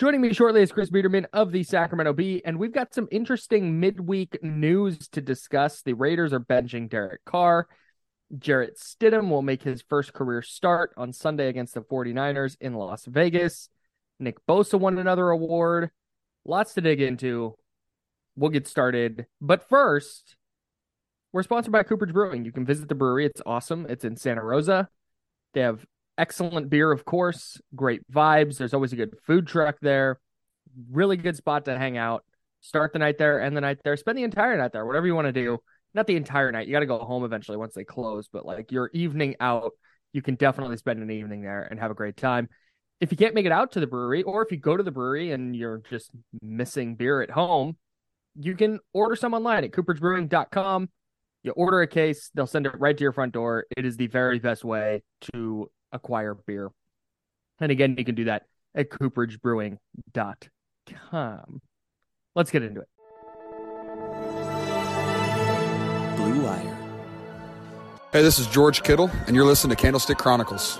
Joining me shortly is Chris Biederman of the Sacramento Bee, and we've got some interesting midweek news to discuss. The Raiders are benching Derek Carr. Jarrett Stidham will make his first career start on Sunday against the 49ers in Las Vegas. Nick Bosa won another award. Lots to dig into we'll get started. But first, we're sponsored by Cooperage Brewing. You can visit the brewery. It's awesome. It's in Santa Rosa. They have excellent beer, of course, great vibes. There's always a good food truck there. Really good spot to hang out. Start the night there, end the night there, spend the entire night there, whatever you want to do. Not the entire night. You got to go home eventually once they close, but like your evening out, you can definitely spend an evening there and have a great time. If you can't make it out to the brewery, or if you go to the brewery and you're just missing beer at home, you can order some online at cooperagebrewing.com. You order a case, they'll send it right to your front door. It is the very best way to acquire beer. And again, you can do that at cooperagebrewing.com. Let's get into it. Blue Wire. Hey, this is George Kittle, and you're listening to Candlestick Chronicles.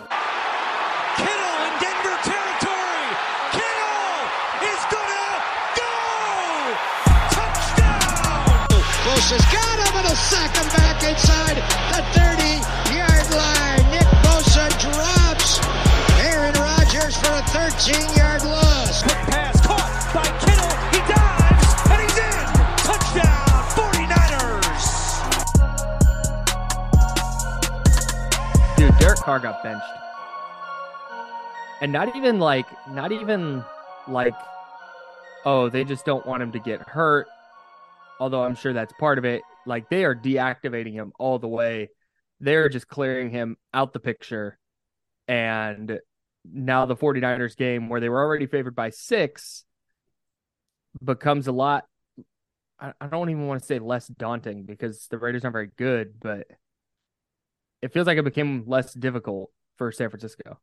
Kittle in Denver territory. Kittle is going to go. Touchdown. Close has got him and he'll sack him back inside the 30-yard 15 yard loss. Quick pass caught by Kittle. He dives and he's in. Touchdown 49ers. Dude, Derek Carr got benched. And not even like, not even like, oh, they just don't want him to get hurt. Although I'm sure that's part of it. Like they are deactivating him all the way. They're just clearing him out the picture. And now the 49ers game, where they were already favored by six, becomes a lot. I, I don't even want to say less daunting because the Raiders aren't very good, but it feels like it became less difficult for San Francisco.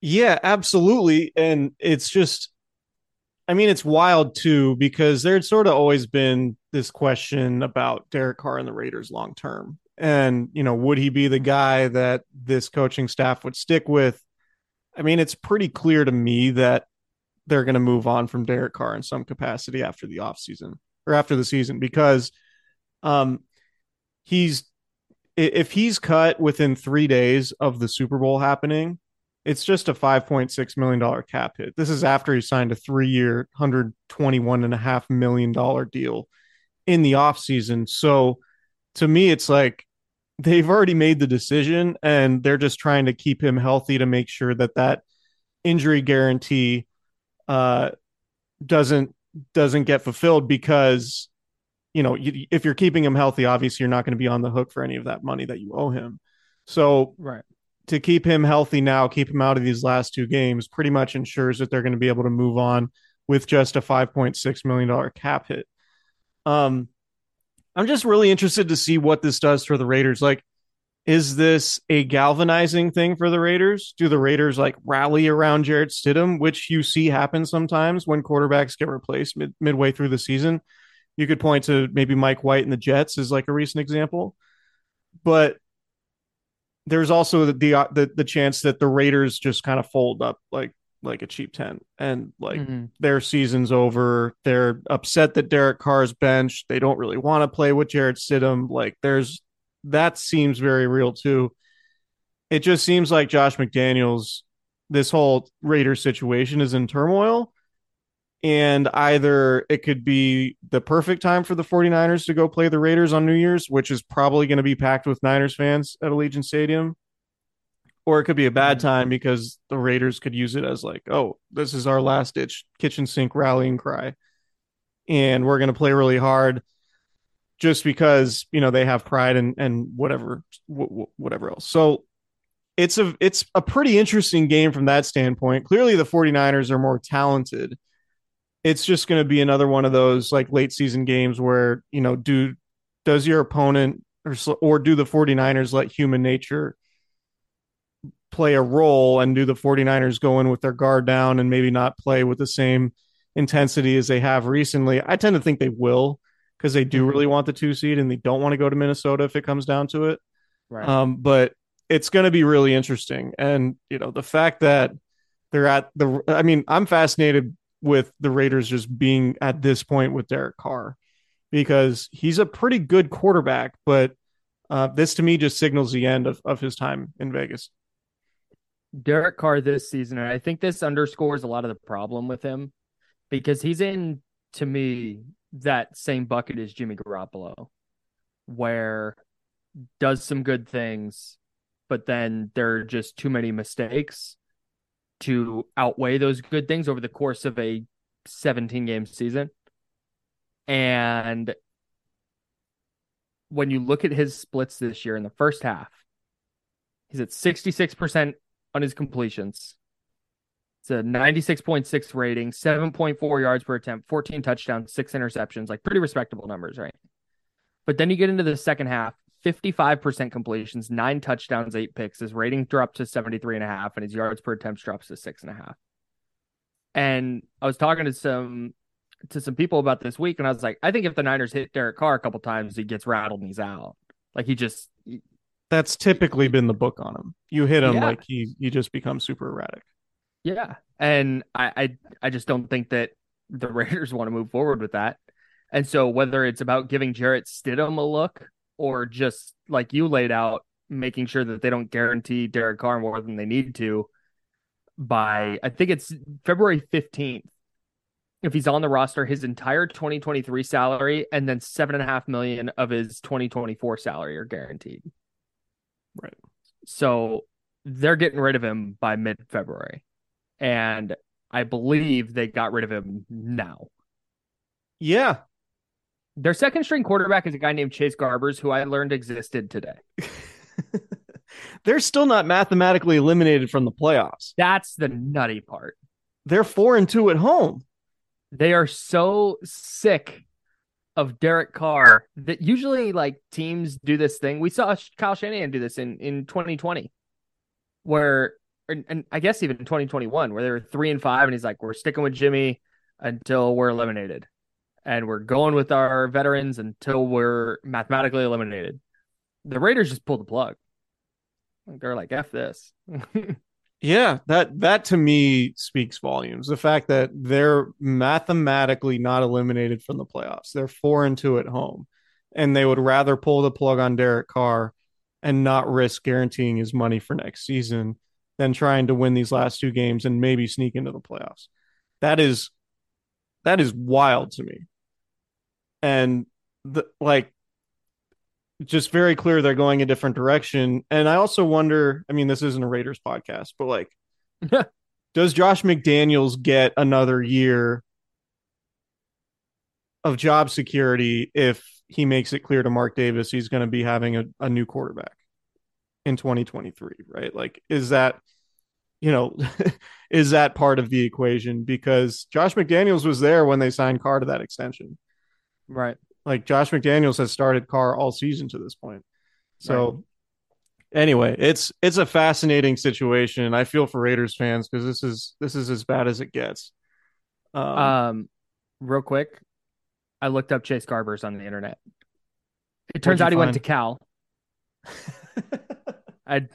Yeah, absolutely. And it's just I mean, it's wild too because there'd sort of always been this question about Derek Carr and the Raiders long term. And, you know, would he be the guy that this coaching staff would stick with? I mean, it's pretty clear to me that they're going to move on from Derek Carr in some capacity after the offseason or after the season because um he's if he's cut within 3 days of the Super Bowl happening, it's just a $5.6 million cap hit. This is after he signed a three year, $121.5 million deal in the offseason. So to me, it's like they've already made the decision and they're just trying to keep him healthy to make sure that that injury guarantee uh, doesn't doesn't get fulfilled because you know if you're keeping him healthy obviously you're not going to be on the hook for any of that money that you owe him so right to keep him healthy now, keep him out of these last two games, pretty much ensures that they're going to be able to move on with just a $5.6 million cap hit. Um, I'm just really interested to see what this does for the Raiders. Like, is this a galvanizing thing for the Raiders? Do the Raiders like rally around Jarrett Stidham, which you see happen sometimes when quarterbacks get replaced mid- midway through the season? You could point to maybe Mike White and the Jets as like a recent example. But there's also the, the the the chance that the Raiders just kind of fold up like like a cheap tent and like Mhm. their season's over. They're upset that Derek Carr's benched. They don't really want to play with Jarrett Stidham. Like there's that seems very real too. It just seems like Josh McDaniels, this whole Raiders situation is in turmoil. And either it could be the perfect time for the 49ers to go play the Raiders on New Year's, which is probably going to be packed with Niners fans at Allegiant Stadium, or it could be a bad mm-hmm. time because the Raiders could use it as like, oh, this is our last ditch kitchen sink rallying cry, and we're going to play really hard, just because you know they have pride and and whatever wh- wh- whatever else. So it's a it's a pretty interesting game from that standpoint. Clearly, the 49ers are more talented. It's just going to be another one of those like late season games where you know do does your opponent or or do the 49ers let human nature play a role and do the 49ers go in with their guard down and maybe not play with the same intensity as they have recently. I tend to think they will because they do really want the two seed and they don't want to go to Minnesota if it comes down to it. Right. Um, but it's going to be really interesting. And, you know, the fact that they're at the, I mean, I'm fascinated with the Raiders just being at this point with Derek Carr because he's a pretty good quarterback, but uh, this to me just signals the end of, of his time in Vegas. Derek Carr this season, and I think this underscores a lot of the problem with him because he's in, to me, that same bucket as Jimmy Garoppolo, where does some good things, but then there are just too many mistakes to outweigh those good things over the course of a 17 game season. And when you look at his splits this year in the first half, he's at 66% on his completions. It's a 96.6 rating, 7.4 yards per attempt, 14 touchdowns, six interceptions, like pretty respectable numbers, right? But then you get into the second half, 55% completions, nine touchdowns, eight picks. His rating dropped to 73 and a half, and his yards per attempt drops to six and a half. And I was talking to some to some people about this week, and I was like, I think if the Niners hit Derek Carr a couple times, he gets rattled and he's out. Like he just That's typically been the book on him. You hit him Yeah. like he he just becomes super erratic. Yeah. And I, I I just don't think that the Raiders want to move forward with that. And so whether it's about giving Jarrett Stidham a look or just like you laid out, making sure that they don't guarantee Derek Carr more than they need to by I think it's February 15th. If he's on the roster, his entire 2023 salary and then seven and a half million of his 2024 salary are guaranteed. Right. So they're getting rid of him by mid February. And I believe they got rid of him now. Yeah. Their second string quarterback is a guy named Chase Garbers, who I learned existed today. They're still not mathematically eliminated from the playoffs. That's the nutty part. They're four and two at home. They are so sick of Derek Carr that usually like teams do this thing. We saw Kyle Shanahan do this in in 2020, where and, and I guess even 2021, where they were three and five, and he's like, "We're sticking with Jimmy until we're eliminated, and we're going with our veterans until we're mathematically eliminated." The Raiders just pulled the plug. They're like, "F this." Yeah, that that to me speaks volumes. The fact that they're mathematically not eliminated from the playoffs. They're four and two at home. And they would rather pull the plug on Derek Carr and not risk guaranteeing his money for next season than trying to win these last two games and maybe sneak into the playoffs. That is that is wild to me. And the like just very clear they're going a different direction. And I also wonder, I mean, this isn't a Raiders podcast, but like, does Josh McDaniels get another year of job security if he makes it clear to Mark Davis he's going to be having a, a new quarterback in 2023, right? Like, is that, you know, is that part of the equation? Because Josh McDaniels was there when they signed Carr to that extension right. Like Josh McDaniels has started Carr all season to this point. So anyway, it's it's a fascinating situation. I feel for Raiders fans because this is this is as bad as it gets. Um, Um, real quick, I looked up Chase Garbers on the internet. It turns out he went to Cal. I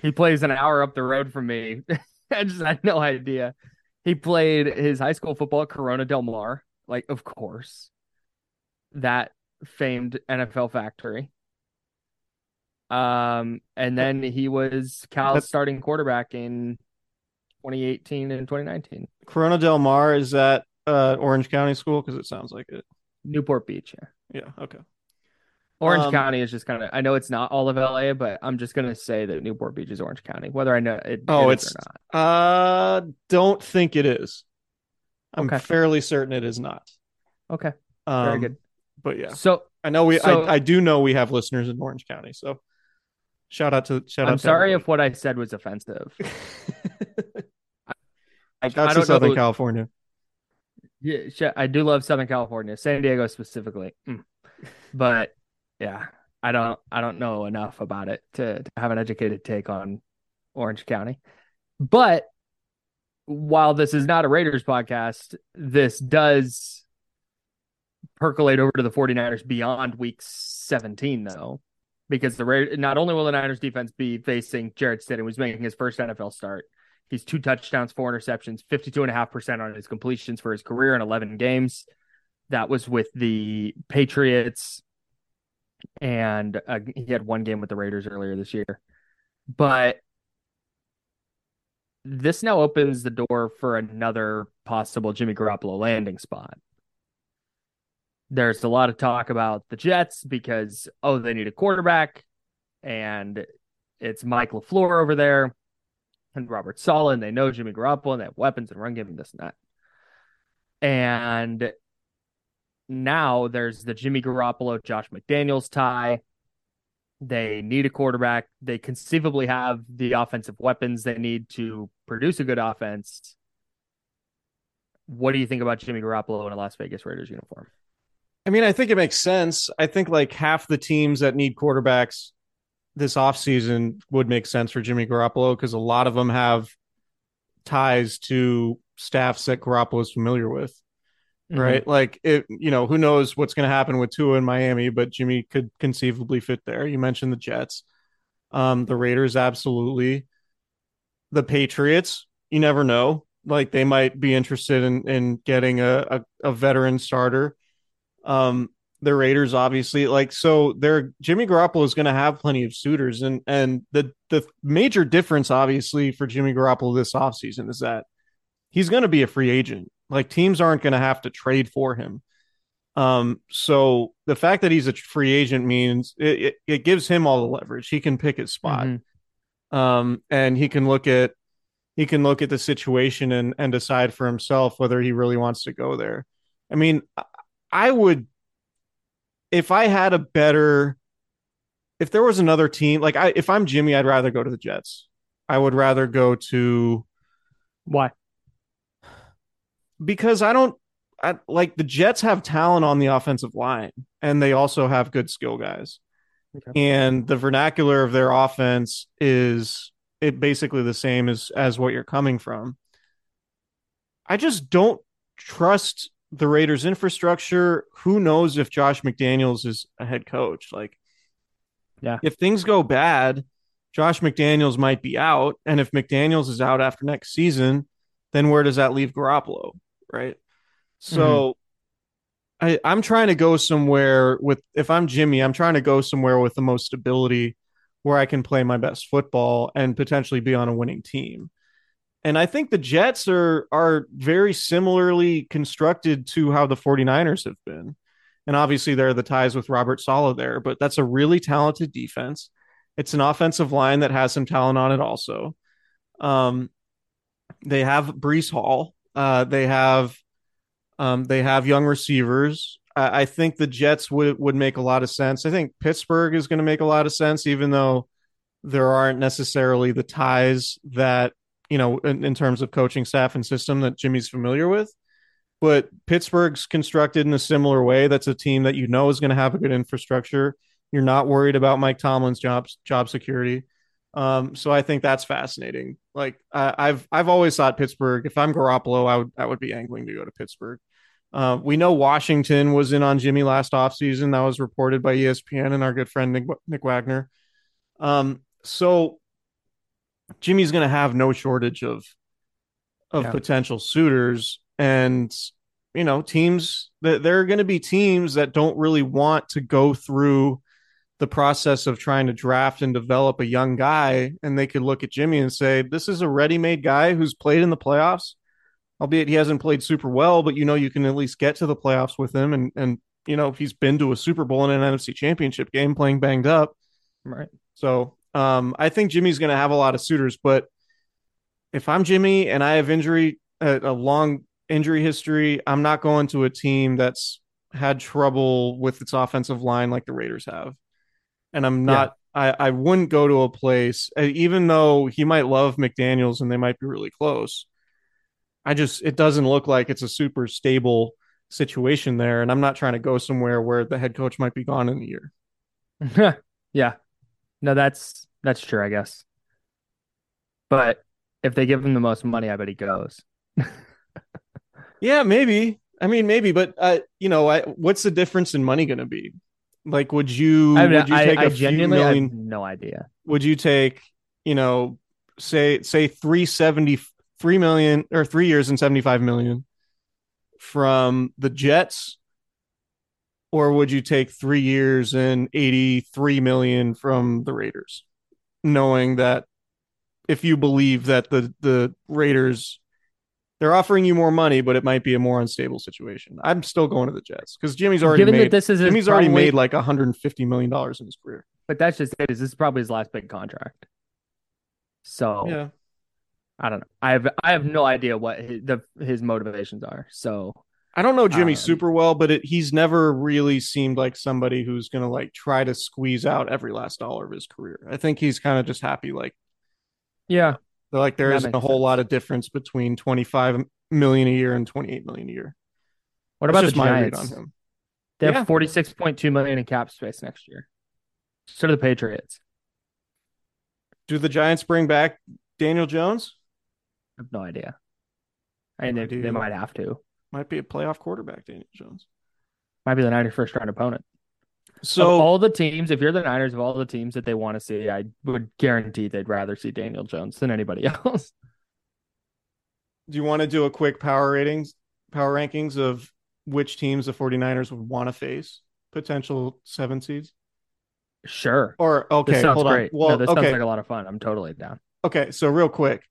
he plays an hour up the road from me. I just had no idea. He played his high school football at Corona Del Mar, like of course, that famed NFL factory. Um, and then he was Cal's starting quarterback in 2018 and 2019. Corona Del Mar is that uh, Orange County school because it sounds like it. Newport Beach, yeah. Yeah. Okay. Orange Um, County is just kind of. I know it's not all of LA, but I'm just gonna say that Newport Beach is Orange County, whether I know it. Oh, it it's- not. Uh, don't think it is. I'm Okay. fairly certain it is not. Okay, Um, very good. But yeah, So I know we. so- I, I do know we have listeners in Orange County. So shout out to shout out. I'm sorry if what I said was offensive. I, Shout out I to don't know. Southern who- California. Yeah, I do love Southern California, San Diego specifically. Mm. But yeah, I don't I don't know enough about it to, to have an educated take on Orange County. But while this is not a Raiders podcast, this does percolate over to the 49ers beyond week 17 though. Because the not only will the Niners defense be facing Jarrett Stidham, who's making his first NFL start, He's two touchdowns, four interceptions, 52.5% on his completions for his career in 11 games. That was with the Patriots. And uh, he had one game with the Raiders earlier this year. But this now opens the door for another possible Jimmy Garoppolo landing spot. There's a lot of talk about the Jets because, oh, they need a quarterback. And it's Mike LaFleur over there and Robert Saleh, and they know Jimmy Garoppolo, and they have weapons and run game and this and that. And now there's the Jimmy Garoppolo, Josh McDaniels tie. They need a quarterback. They conceivably have the offensive weapons they need to produce a good offense. What do you think about Jimmy Garoppolo in a Las Vegas Raiders uniform? I mean, I think it makes sense. I think like half the teams that need quarterbacks this offseason would make sense for Jimmy Garoppolo because a lot of them have ties to staffs that Garoppolo is familiar with. Right. Like it, you know, who knows what's going to happen with Tua in Miami, but Jimmy could conceivably fit there. You mentioned the Jets, um, the Raiders, absolutely. The Patriots, you never know. Like they might be interested in in getting a a, a veteran starter. Um, the Raiders, obviously, like so, they're Jimmy Garoppolo is going to have plenty of suitors, and and the the major difference, obviously, for Jimmy Garoppolo this offseason is that he's going to be a free agent. Like teams aren't going to have to trade for him. Um, so the fact that he's a free agent means it, it, it gives him all the leverage. He can pick his spot. Mhm. Um, and he can look at he can look at the situation and and decide for himself whether he really wants to go there. I mean, I- would if I had a better if there was another team, like I if I'm Jimmy, I'd rather go to the Jets. I would rather go to Why? because I don't I, like the Jets have talent on the offensive line and they also have good skill guys. Okay. And the vernacular of their offense is it basically the same as as what you're coming from. I just don't trust the Raiders infrastructure. Who knows if Josh McDaniels is a head coach? Like Yeah. if things go bad, Josh McDaniels might be out and if McDaniels is out after next season, then where does that leave Garoppolo? right? So mm-hmm. I, I'm trying to go somewhere with if I'm Jimmy, I'm trying to go somewhere with the most stability where I can play my best football and potentially be on a winning team. And I think the Jets are are very similarly constructed to how the 49ers have been. And obviously there are the ties with Robert Saleh there, but that's a really talented defense. It's an offensive line that has some talent on it also. Um, they have Breece Hall. Uh, they have um, they have young receivers. I, I think the Jets would would make a lot of sense. I think Pittsburgh is going to make a lot of sense, even though there aren't necessarily the ties that you know in, in terms of coaching staff and system that Jimmy's familiar with. But Pittsburgh's constructed in a similar way. That's a team that you know is going to have a good infrastructure. You're not worried about Mike Tomlin's job job security. Um, so I think that's fascinating. Like I, I've I've always thought Pittsburgh. If I'm Garoppolo, I would I would be angling to go to Pittsburgh. Uh, we know Washington was in on Jimmy last offseason. That was reported by ESPN and our good friend Nick, Nick Wagner. Um, so Jimmy's going to have no shortage of of Yeah. potential suitors and you know teams that there are going to be teams that don't really want to go through the process of trying to draft and develop a young guy and they could look at Jimmy and say this is a ready-made guy who's played in the playoffs albeit he hasn't played super well but you know you can at least get to the playoffs with him and and you know he's been to a Super Bowl and an NFC championship game playing banged up Right. so um, I think Jimmy's going to have a lot of suitors, but if I'm Jimmy and I have injury, a, a long injury history, I'm not going to a team that's had trouble with its offensive line like the Raiders have. And I'm not, I, I wouldn't go to a place, uh, even though he might love McDaniels and they might be really close. I just, it doesn't look like it's a super stable situation there. And I'm not trying to go somewhere where the head coach might be gone in a year. yeah. No, that's that's true, I guess. But if they give him the most money, I bet he goes. Yeah, maybe. I mean, maybe, but uh, you know, I, what's the difference in money going to be? Like, would you I, mean, would you I, take a I genuinely I have million? no idea. Would you take, you know, say say three seventy three million or three years and seventy five million from the Jets, or would you take three years and eighty three million from the Raiders, knowing that if you believe that the the Raiders they're offering you more money, but it might be a more unstable situation. I'm still going to the Jets because Jimmy's already Given made that this is Jimmy's already made like 150 million dollars in his career. But that's just it. Is this is probably his last big contract? So Yeah, I don't know. I have I have no idea what his, the his motivations are. So I don't know Jimmy Um, super well, but it, he's never really seemed like somebody who's going to like try to squeeze out every last dollar of his career. I think he's kind of just happy like yeah, like there isn't a whole sense. lot of difference between 25 million a year and 28 million a year. what That's about the Giants? on him? They have forty six point two million in cap space next year. So do the Patriots. Do the Giants bring back Daniel Jones? I have no idea. I mean, they, they might have to. Might be a playoff quarterback, Daniel Jones. Might be the Niners' first round opponent. So of all the teams, if you're the Niners, of all the teams that they want to see, I would guarantee they'd rather see Daniel Jones than anybody else. do you want to do a quick power ratings power rankings of which teams the 49ers would want to face potential seven seeds Sure. or okay hold great. on well no, this okay sounds like a lot of fun. I'm totally down. okay so real quick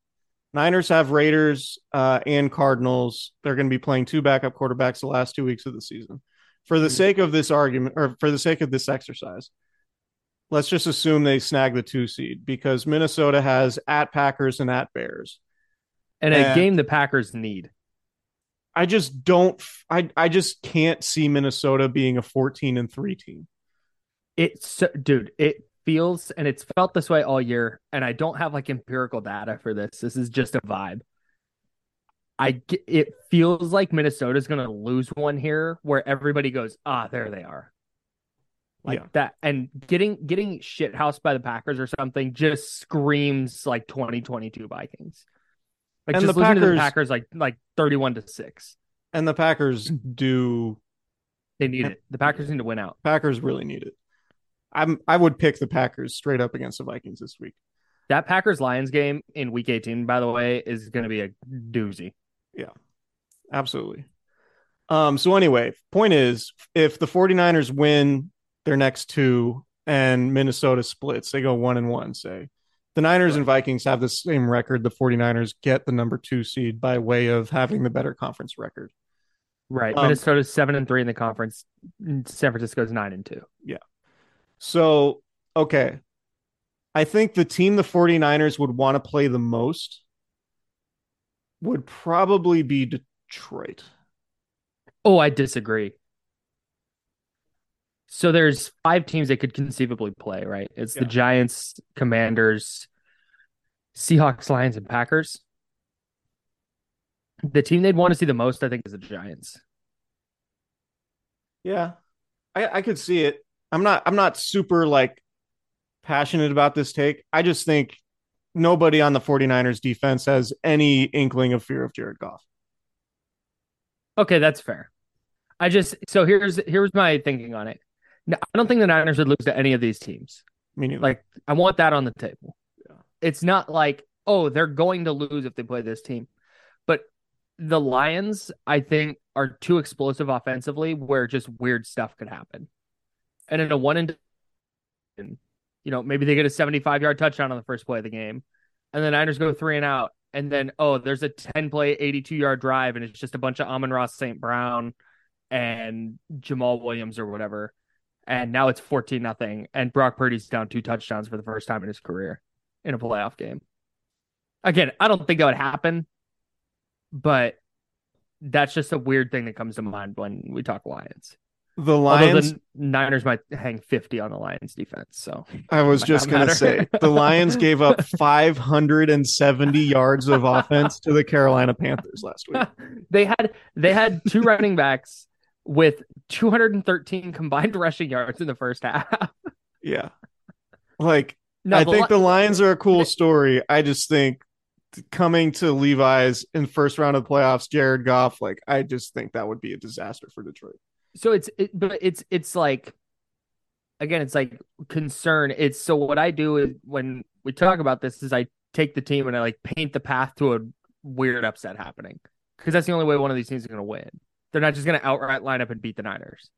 niners have raiders uh, and cardinals they're going to be playing two backup quarterbacks the last two weeks of the season for the Mhm. sake of this argument or for the sake of this exercise let's just assume they snag the two seed because minnesota has at packers and at bears And a And- game the Packers need. I just don't. I I just can't see Minnesota being a fourteen and three team. It's so, dude, it feels and it's felt this way all year. And I don't have like empirical data for this. This is just a vibe. I get, it feels like Minnesota's going to lose one here where everybody goes, ah, there they are. Like Yeah. that. And getting getting shit housed by the Packers or something just screams like 2022 Vikings. Like And just the losing to the Packers- Packers like like 31 to 6. And the Packers do. They need it. The Packers need to win out. Packers really need it. I'm. I would pick the Packers straight up against the Vikings this week. That Packers Lions game in week 18, by the way, is going to be a doozy. Yeah, absolutely. Um. So anyway, point is, if the 49ers win their next two and Minnesota splits, they go one and one. Say the Niners and Vikings have the same record. The 49ers get the number two seed by way of having the better conference record. Right. Um, Minnesota's 7 and 3 in the conference. San Francisco's 9 and 2. So, okay. I think the team the 49ers would want to play the most would probably be Detroit. Oh, I disagree. So there's five teams that could conceivably play, right? It's the Giants, Commanders, Seahawks, Lions, and Packers. The team they'd want to see the most, I think, is the Giants. Yeah. I, I could see it. I'm not I'm not super like passionate about this take. I just think nobody on the 49ers defense has any inkling of fear of Jared Goff. Okay, that's fair. I just so here's here's my thinking on it. No, I don't think the Niners would lose to any of these teams. Meaning Like I want that on the table. Yeah. It's not like, oh, they're going to lose if they play this team. But the Lions, I think, are too explosive offensively where just weird stuff could happen. And in a one and you know, maybe they get a 75 yard touchdown on the first play of the game. And the Niners go three and out. And then, oh, there's a 10 play, 82 yard drive, and it's just a bunch of Amon-Ra St. Brown and Jamal Williams or whatever. And now it's 14 nothing. And Brock Purdy's down two touchdowns for the first time in his career in a playoff game. Again, I don't think that would happen, but that's just a weird thing that comes to mind when we talk Lions. The Lions. the Niners might hang 50 on the Lions defense. So I was just gonna matter. say the Lions gave up 570 yards of offense to the Carolina Panthers last week. they had they had two running backs with 213 combined rushing yards in the first half. Yeah, like No, I the think Li- the Lions are a cool story. I just think coming to Levi's in first round of the playoffs, Jared Goff, like I just think that would be a disaster for Detroit. So it's it, but it's it's like again it's like concern it's so what i do is when we talk about this is i take the team and i like paint the path to a weird upset happening because that's the only way one of these teams is going to win they're not just going to outright line up and beat the niners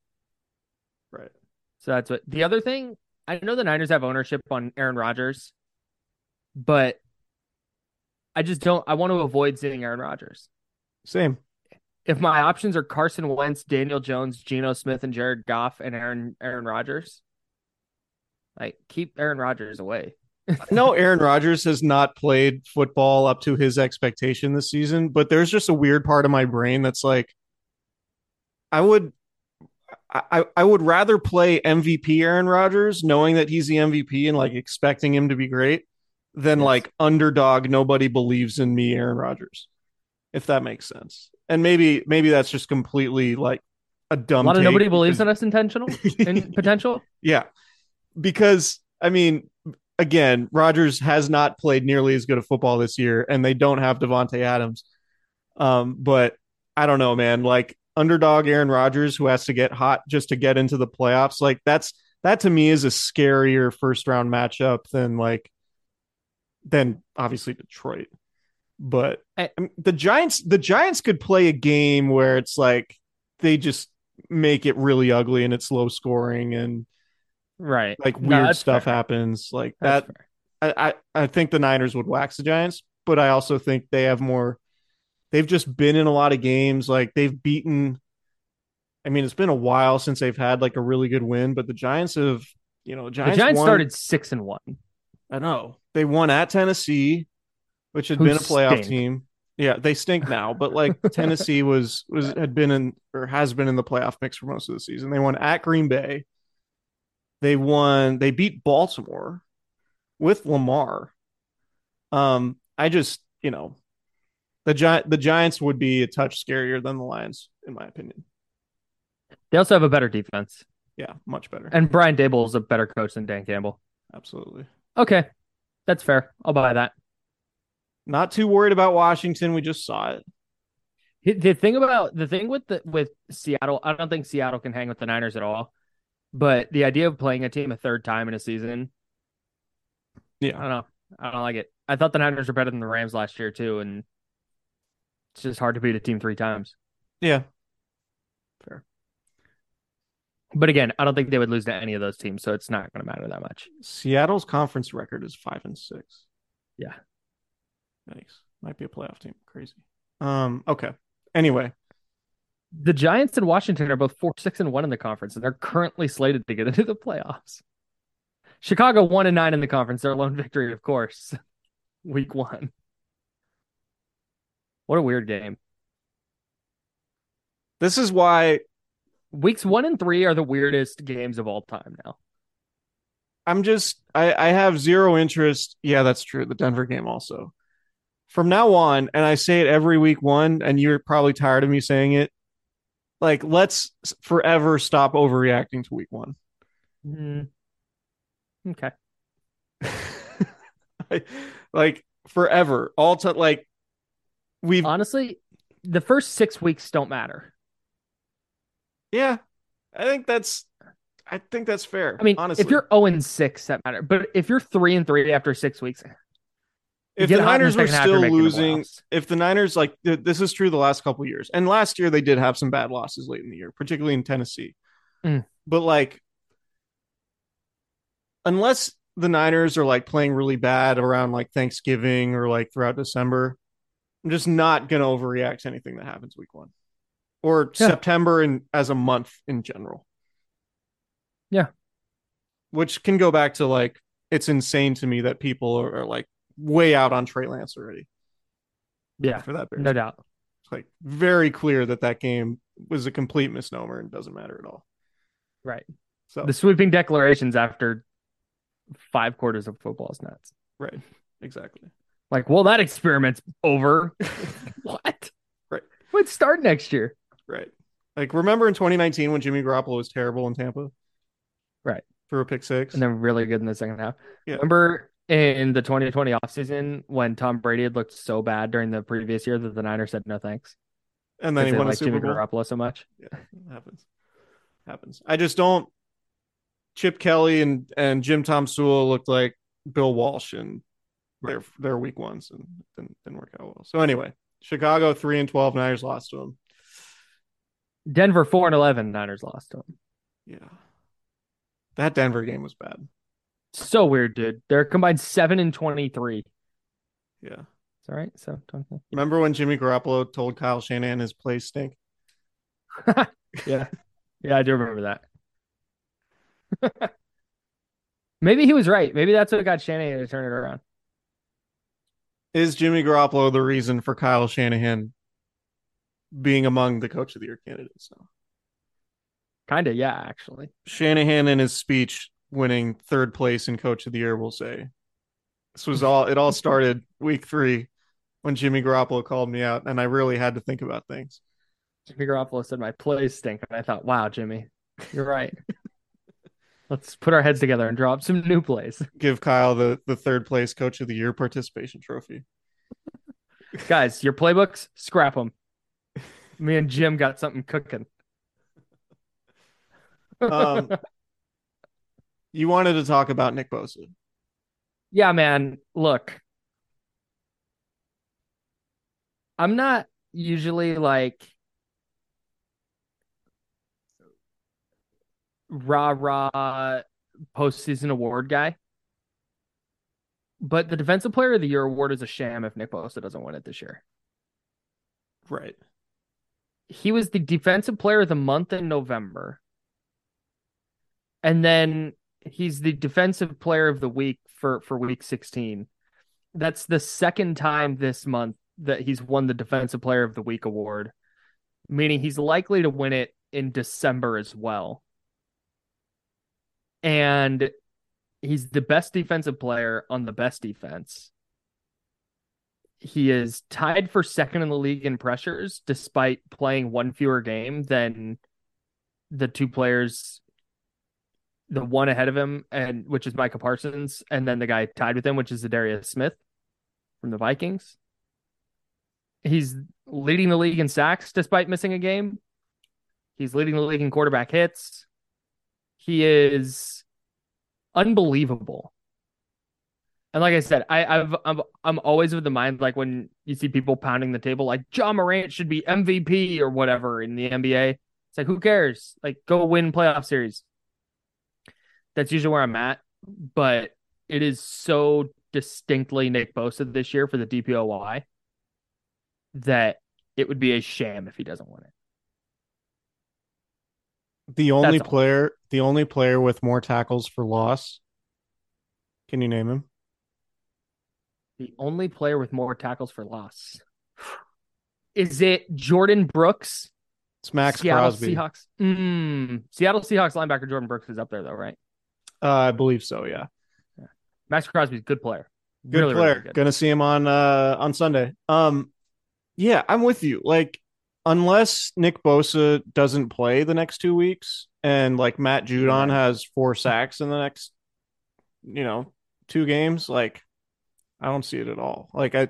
Right. so that's what the other thing i know the niners have ownership on aaron Rodgers, but i just don't i want to avoid seeing aaron Rodgers. Same. If my options are Carson Wentz, Daniel Jones, Geno Smith, and Jared Goff, and Aaron Aaron Rodgers, like keep Aaron Rodgers away. No, Aaron Rodgers has not played football up to his expectation this season, but there's just a weird part of my brain that's like, I would, I, I would rather play MVP Aaron Rodgers, knowing that he's the MVP and like expecting him to be great, than Yes. like underdog. Nobody believes in me, Aaron Rodgers, if that makes sense. And maybe, maybe that's just completely like a dumb. A lot of nobody believes in us intentional in potential. yeah. Because I mean, again, Rodgers has not played nearly as good of football this year, and they don't have Davante Adams. Um, but I don't know, man. Like underdog Aaron Rodgers, who has to get hot just to get into the playoffs, like that's that to me is a scarier first round matchup than like than obviously Detroit. But I- I mean, the Giants, the Giants could play a game where it's like they just make it really ugly and it's low scoring and Right. like weird that's stuff fair. happens like That's that fair. I, I i think the niners would wax the giants but i also think they have more they've just been in a lot of games like they've beaten i mean it's been a while since they've had like a really good win but the giants have you know The giants, Giants won- started six and one. i know they won at tennessee which had been a playoff stink. team yeah they stink now but like tennessee was was had been in or has been in the playoff mix for most of the season they won at green bay they won they beat baltimore with lamar um i just you know the giant the giants would be a touch scarier than the lions in my opinion They also have a better defense, yeah much better and Brian Daboll is a better coach than Dan Campbell. absolutely Okay, that's fair. I'll buy that. Not too worried about washington we just saw it The thing about the thing with the with Seattle, I don't think Seattle can hang with the Niners at all. But the idea of playing a team a third time in a season, yeah, I don't know. I don't like it. I thought the Niners were better than the Rams last year too, and it's just hard to beat a team three times. yeah fair. But again, I don't think they would lose to any of those teams, so it's not going to matter that much. seattle's conference record is five and six Yeah. Nice. Might be a playoff team. Crazy. Um, okay. Anyway, The Giants and Washington are both four, six, and one in the conference, and they're currently slated to get into the playoffs. Chicago one and nine in the conference, their lone victory, of course. Week one. What a weird game. this is why Weeks one and three are the weirdest games of all time now. I'm just I, I have zero interest. Yeah, that's true. The Denver game also. From now on, and I say it every week one, and you're probably tired of me saying it. Like, let's forever stop overreacting to week one. Mm. Okay. like forever. All to like we've Honestly, the first six weeks don't matter. Yeah, I think that's. I think that's fair. I mean, honestly, if you're 0 and 6, that matter. But if you're 3 and 3 after six weeks, if the Niners were still you're making the losing, if the Niners like th- this is true the last couple years, and last year they did have some bad losses late in the year, particularly in Tennessee. Mm. But like, unless the Niners are like playing really bad around like Thanksgiving or like throughout December, I'm just not gonna overreact to anything that happens week one or Yeah. September and as a month in general. Yeah. which can go back to like it's insane to me that people are, are like way out on Trey Lance already yeah, for that. Bears no doubt. it's like very clear that that game was a complete misnomer and doesn't matter at all. Right. So The sweeping declarations after five quarters of football is nuts. right, exactly. Like, well, that experiment's over. what? Right. Let's start next year. Right. Like remember in 2019 when Jimmy Garoppolo was terrible in Tampa? Right. Threw a pick six. And then really good in the second half. Yeah. Remember in the 2020 offseason when Tom Brady had looked so bad during the previous year that the Niners said no thanks? and then he won a Super Jimmy Bowl. Garoppolo so much. Yeah, happens. Happens. I just don't Chip Kelly and and Jim Tomsula looked like Bill Walsh in their their week ones and didn't, didn't work out well. So anyway, Chicago 3 and 12 Niners lost to them. Denver 4 and 11, Niners lost to them. Yeah. That Denver game was bad. So weird, dude. They're combined 7 and 23. Yeah. It's all right. So, don't Remember when Jimmy Garoppolo told Kyle Shanahan his play stink? Yeah. Yeah, I do remember that. Maybe he was right. Maybe that's what got Shanahan to turn it around. Is Jimmy Garoppolo the reason for Kyle Shanahan being among the coach of the year candidates now? Kind of, yeah, actually. Shanahan in his speech winning third place in coach of the year we'll say this was all it all started week 3 when Jimmy Garoppolo called me out and I really had to think about things. Jimmy Garoppolo said my plays stink, and I thought, wow, Jimmy, you're right. Let's put our heads together and draw up some new plays, Give Kyle the the third place coach of the year participation trophy. guys. Your playbooks, scrap them. Me and Jim got something cooking. Um you wanted to talk about Nick Bosa. yeah, man. Look, I'm not usually like rah rah postseason award guy. But the defensive player of the year award is a sham if Nick Bosa doesn't win it this year. Right. He was the defensive player of the month in November. And then he's the defensive player of the week for, for week 16. That's the second time this month that he's won the defensive player of the week award, meaning he's likely to win it in December as well. And he's the best defensive player on the best defense. He is tied for second in the league in pressures, despite playing one fewer game than the two players, the one ahead of him, and which is Micah Parsons, and then the guy tied with him, which is Darius Smith from the Vikings. He's leading the league in sacks despite missing a game. He's leading the league in quarterback hits. He is unbelievable. And like I said, I, I've I'm I'm always of the mind like when you see people pounding the table like Ja Morant should be MVP or whatever in the NBA. It's like who cares? Like go win playoff series. That's usually where I'm at, but it is so distinctly Nick Bosa this year for the DPOY that it would be a sham if he doesn't win it. The only That's all. player, the only player with more tackles for loss. Can you name him? The only player with more tackles for loss. Is it Jordyn Brooks? It's Max Seattle Crosby. Seahawks. Mm, Seattle Seahawks linebacker Jordyn Brooks is up there though, right? Uh, I believe so. Yeah, Maxx Crosby's a good player. good Really, player. really good. Gonna see him on uh on Sunday. Um, yeah, I'm with you. Like, unless Nick Bosa doesn't play the next two weeks, and like Matt Judon has four sacks in the next, you know, two games, like, I don't see it at all. Like, I.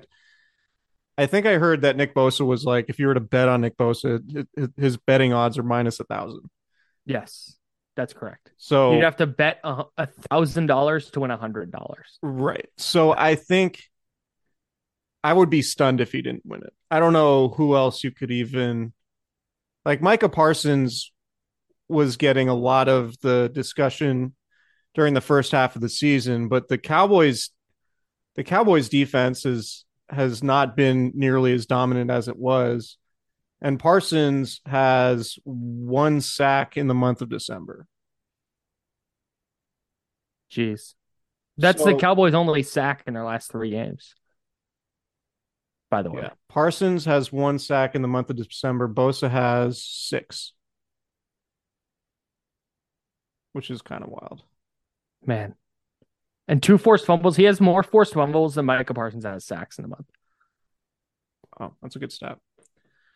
I think I heard that Nick Bosa was like, if you were to bet on Nick Bosa, his- his betting odds are minus a thousand. Yes, That's correct. So You'd have to bet a thousand dollars to win a hundred dollars. Right. So I think I would be stunned if he didn't win it. I don't know who else you could even like Micah Parsons was getting a lot of the discussion during the first half of the season, but the Cowboys the Cowboys defense is has not been nearly as dominant as it was. And Parsons has one sack in the month of December. Jeez. That's the Cowboys' only sack in their last three games. By the way. Yeah. Parsons has one sack in the month of December. Bosa has six, which is kind of wild. Man. And two forced fumbles. He has more forced fumbles than Micah Parsons has sacks in the month. Oh, that's a good stat.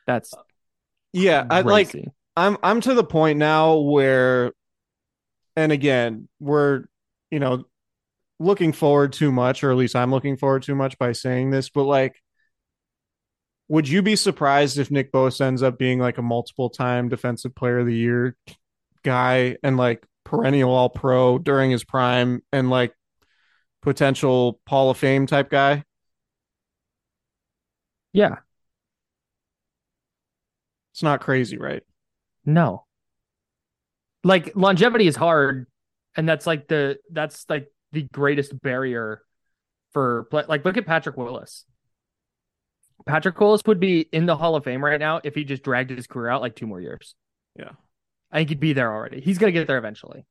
That's uh, Yeah, I like. I'm I'm to the point now where and again, we're you know looking forward too much or at least I'm looking forward too much by saying this, but like would you be surprised if Nick Bosa ends up being like a multiple time defensive player of the year guy and like perennial all pro during his prime and like potential Hall of Fame type guy? Yeah. It's not crazy, right? No. Like longevity is hard, and that's like the that's like the greatest barrier for play. Like look at Patrick Willis. Patrick Willis would be in the Hall of Fame right now if he just dragged his career out like two more years. Yeah. I think he'd be there already. He's gonna get there eventually.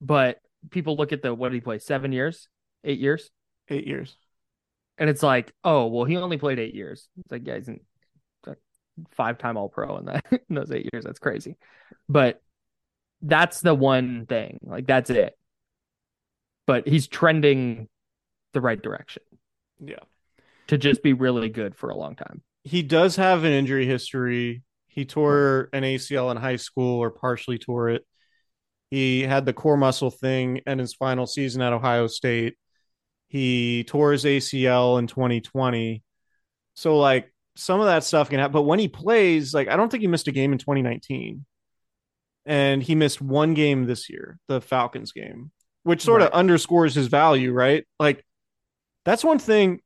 But people look at the what did he play? Seven years? Eight years? 8 years. And it's like, oh well, he only played eight years. It's like, yeah, he's a five time all pro in that in those eight years. That's crazy. But that's the one thing. Like that's it. But he's trending the right direction Yeah. to just be really good for a long time. he does have an injury history. He tore an ACL in high school or partially tore it. He had the core muscle thing in his final season at Ohio State. He tore his ACL in 2020. So like some of that stuff can happen, but when he plays, like I don't think he missed a game in 2019. And he missed one game this year, the Falcons game, which sort of underscores his value, right? Like that's one thing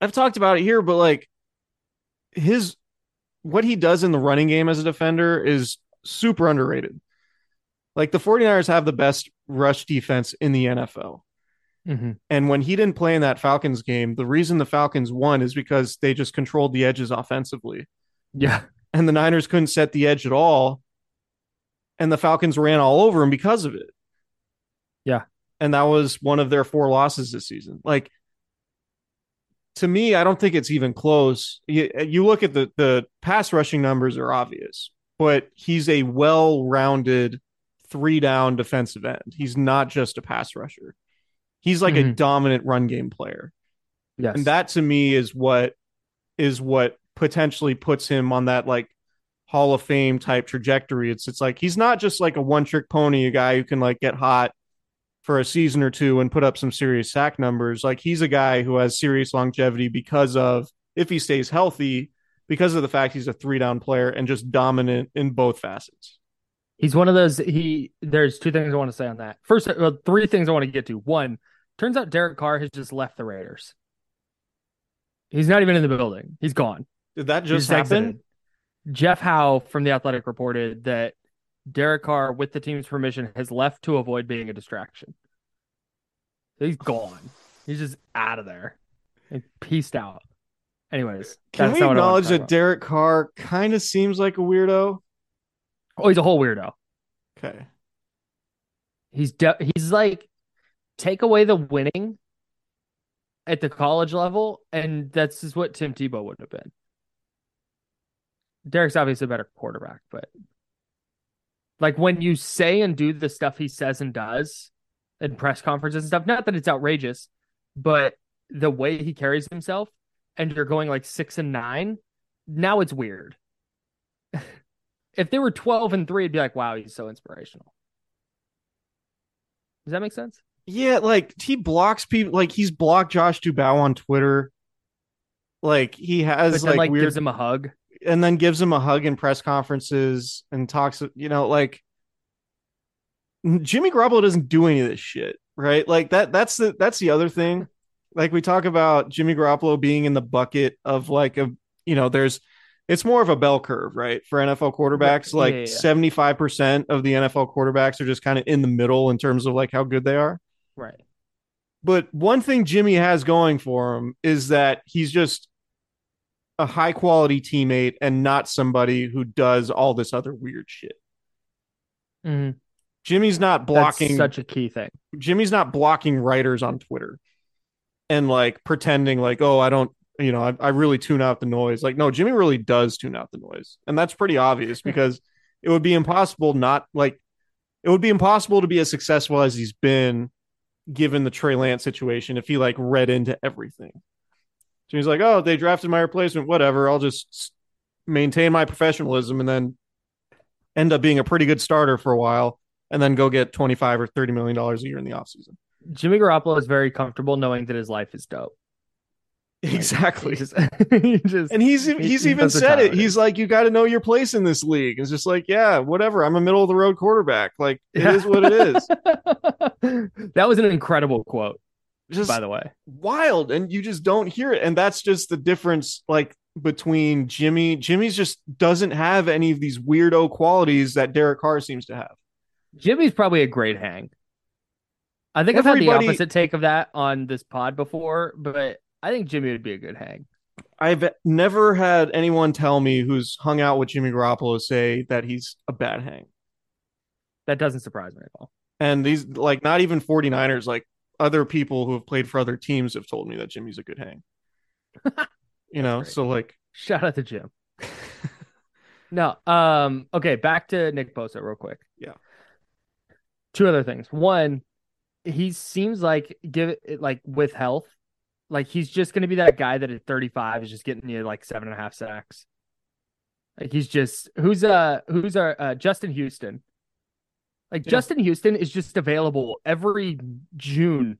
I've talked about it here, but like his what he does in the running game as a defender is super underrated. Like the 49ers have the best rush defense in the NFL. Mm-hmm. And when he didn't play in that Falcons game, the reason the Falcons won is because they just controlled the edges offensively. Yeah. And the Niners couldn't set the edge at all. And the Falcons ran all over him because of it. Yeah. And that was one of their four losses this season. Like to me, I don't think it's even close. You, you look at the the pass rushing numbers are obvious, but he's a well-rounded three down defensive end. He's not just a pass rusher. He's like a Mhm. dominant run game player. Yes. And that to me is what is what potentially puts him on that like Hall of Fame type trajectory. It's it's like he's not just like a one trick pony, a guy who can like get hot for a season or two and put up some serious sack numbers. Like he's a guy who has serious longevity because of if he stays healthy, because of the fact he's a three down player and just dominant in both facets. He's one of those. He there's two things I want to say on that. First, well, three things I want to get to. One, turns out Derek Carr has just left the Raiders. He's not even in the building. He's gone. Did that just happen? exited. Jeff Howe from the Athletic reported that Derek Carr, with the team's permission, has left to avoid being a distraction. So he's gone. He's just out of there. He pieced out. Anyways, Can we not what I wanted acknowledge that Derek Carr kind of seems like a weirdo? Oh, he's a whole weirdo. Okay. He's de- he's like take away the winning at the college level, and that's just what Tim Tebow would have been. Derek's obviously a better quarterback, but like when you say and do the stuff he says and does in press conferences and stuff, not that it's outrageous, but the way he carries himself, and you're going like six and nine, now it's weird. if they were twelve and three, it'd be like, wow, he's so inspirational. Does that make sense? Yeah, like he blocks people. Like he's blocked Josh Dubow on Twitter. Like he has then like, like weird, gives him a hug. And then gives him a hug in press conferences and talks. You know, like Jimmy Garoppolo doesn't do any of this shit, right? Like that that's the that's the other thing. Like we talk about Jimmy Garoppolo being in the bucket of like a you know, there's it's more of a bell curve, right? For NFL quarterbacks, Yeah, like yeah, yeah. 75% of the NFL quarterbacks are just kind of in the middle in terms of like how good they are. Right. But one thing Jimmy has going for him is that he's just a high quality teammate and not somebody who does all this other weird shit. Mhm. Jimmy's not That's blocking such a key thing. Jimmy's not blocking writers on Twitter and like pretending like, oh, I don't, you know, I, I really tune out the noise. Like, no, Jimmy really does tune out the noise. And that's pretty obvious because it would be impossible not like it would be impossible to be as successful as he's been given the Trey Lance situation if he like read into everything. Jimmy's like, oh, they drafted my replacement, whatever. I'll just maintain my professionalism and then end up being a pretty good starter for a while and then go get 25 or 30 million dollars a year in the offseason. Jimmy Garoppolo is very comfortable knowing that his life is dope. Exactly. He just, he just And he's he- he's he even said it. He's like, you got to know your place in this league. It's just like, yeah, whatever. I'm a middle of the road quarterback. Like it is what it is. that was an incredible quote, Just by the way. wild, and you just don't hear it. And that's just the difference, like between Jimmy. Jimmy's just doesn't have any of these weirdo qualities that Derek Carr seems to have. Jimmy's probably a great hang. I think I've had the opposite take of that on this pod before, but I think Jimmy would be a good hang. I've never had anyone tell me who's hung out with Jimmy Garoppolo say that he's a bad hang. That doesn't surprise me at all. And these like not even 49ers, like other people who have played for other teams have told me that Jimmy's a good hang. you know, so like Shout out to Jim. No, um, okay, back to Nick Bosa real quick. Yeah. Two other things. One, he seems like give it like with health, like he's just gonna be that guy that at 35 is just getting you like seven and a half sacks. Like he's just who's uh who's our uh, Justin Houston. Like Yeah. Justin Houston is just available every June.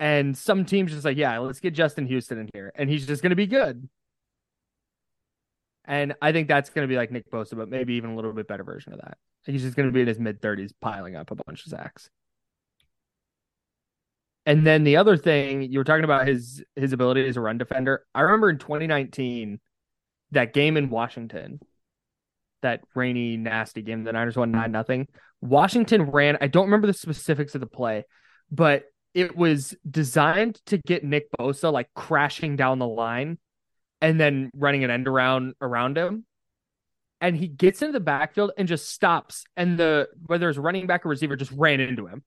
And some teams just like, yeah, let's get Justin Houston in here. And he's just gonna be good. And I think that's going to be like Nick Bosa, but maybe even a little bit better version of that. He's just going to be in his mid 30s, piling up a bunch of sacks. And then the other thing you were talking about his his ability as a run defender. I remember in 2019, that game in Washington, that rainy, nasty game, the Niners won nine nothing. Washington ran. I don't remember the specifics of the play, but it was designed to get Nick Bosa like crashing down the line and then running an end around around him. And he gets into the backfield and just stops. And the whether it's running back or receiver just ran into him.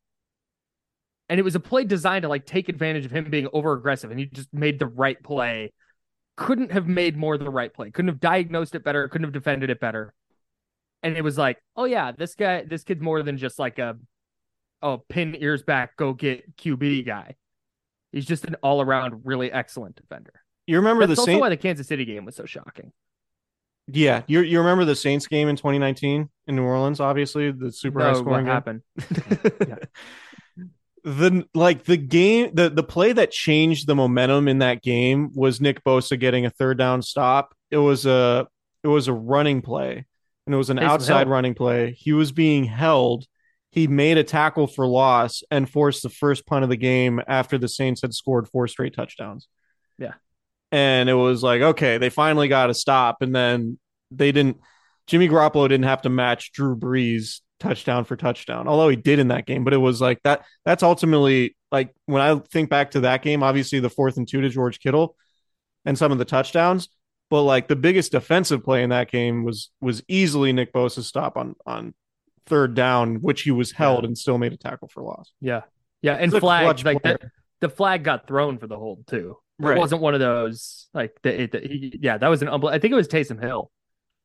And it was a play designed to like take advantage of him being over aggressive. And he just made the right play. Couldn't have made more the right play. Couldn't have diagnosed it better. Couldn't have defended it better. And it was like, oh yeah, this guy, this kid's more than just like a oh pin ears back, go get QB guy. He's just an all around really excellent defender. you remember That's the also Saints. why the Kansas City game was so shocking. Yeah, you you remember the Saints game in 2019 in New Orleans? Obviously, the super high No, what scoring game. happened? the like the game the the play that changed the momentum in that game was Nick Bosa getting a third down stop. It was a it was a running play and it was an Taysom outside Hill. running play. He was being held. He made a tackle for loss and forced the first punt of the game after the Saints had scored four straight touchdowns. Yeah. And it was like, okay, they finally got a stop. And then they didn't, Jimmy Garoppolo didn't have to match Drew Brees touchdown for touchdown, although he did in that game. But it was like that, that's ultimately like when I think back to that game, obviously the fourth and two to George Kittle and some of the touchdowns. But like the biggest defensive play in that game was was easily Nick Bosa's stop on on third down, which he was held and still made a tackle for loss. Yeah. Yeah. And He's flag, like the, the flag got thrown for the hold too. It Right. wasn't one of those like the, it, the he, yeah, that was an unbel- I think it was Taysom Hill.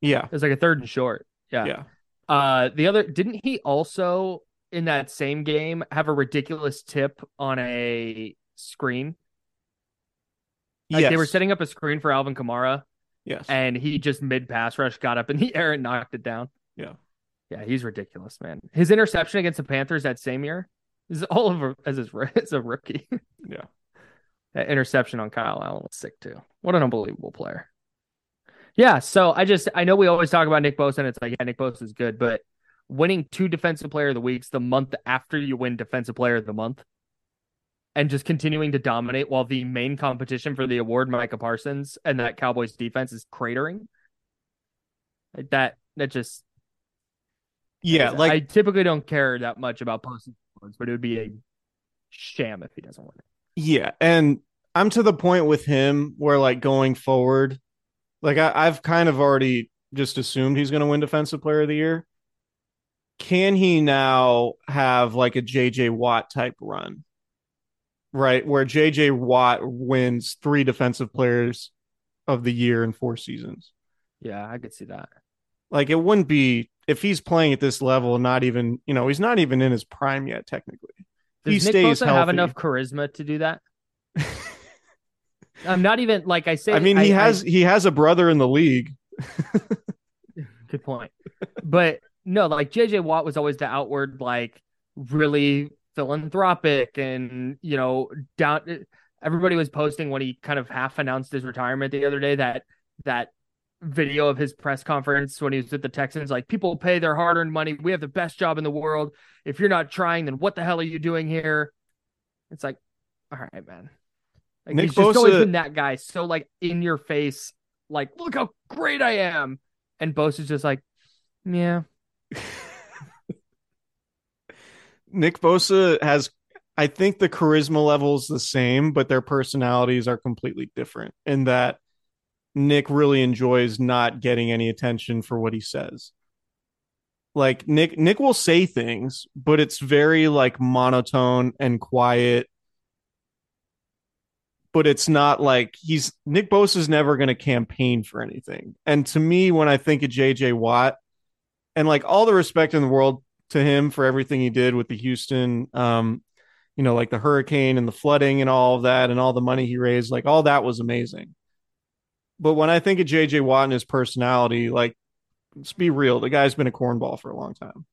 Yeah. It was like a third and short. Yeah. Yeah. Uh the other didn't he also in that same game have a ridiculous tip on a screen? Like they were setting up a screen for Alvin Kamara Yes. and he just mid pass rush got up in the air and knocked it down. Yeah. Yeah, he's ridiculous, man. His interception against the Panthers that same year is all over as his as a rookie. Yeah. That interception on Kyle Allen was sick too. What an unbelievable player. Yeah, so I just I know we always talk about Nick Bosa and it's like yeah, Nick Bosa is good, but winning two defensive player of the weeks the month after you win defensive player of the month and just continuing to dominate while the main competition for the award, Micah Parsons, and that Cowboys defense is cratering. That that just Yeah, like I typically don't care that much about posting awards, but it would be a sham if he doesn't win it. Yeah, and I'm to the point with him where like going forward, like I, I've kind of already just assumed he's going to win Defensive Player of the Year. Can he now have like a JJ Watt type run? Right, where JJ Watt wins three Defensive Players of the Year in four seasons. Yeah, I could see that. Like it wouldn't be if he's playing at this level, not even you know he's not even in his prime yet technically. Does he Nick stays Bosa healthy. have enough charisma to do that? I'm not even like I say. I mean, he has he has a brother in the league. Good point. But no, like JJ Watt was always the outward, like really philanthropic and, you know, down. Everybody was posting when he kind of half announced his retirement the other day that that video of his press conference when he was with the Texans. Like, people pay their hard earned money. We have the best job in the world. If you're not trying, then what the hell are you doing here? It's like, all right, man. Like, Nick he's just always been that guy. So, like, in your face, like, look how great I am. And Bosa's just like, yeah, Nick Bosa has, I think the charisma level is the same, but their personalities are completely different in that Nick really enjoys not getting any attention for what he says. Like Nick, Nick will say things, but it's very like monotone and quiet. But it's not like he's Nick Bosa's never going to campaign for anything. And to me, when I think of JJ Watt, and like all the respect in the world to him for everything he did with the Houston, um, you know, like the hurricane and the flooding and all of that and all the money he raised, like all that was amazing. But when I think of JJ Watt and his personality, like let's be real, the guy's been a cornball for a long time.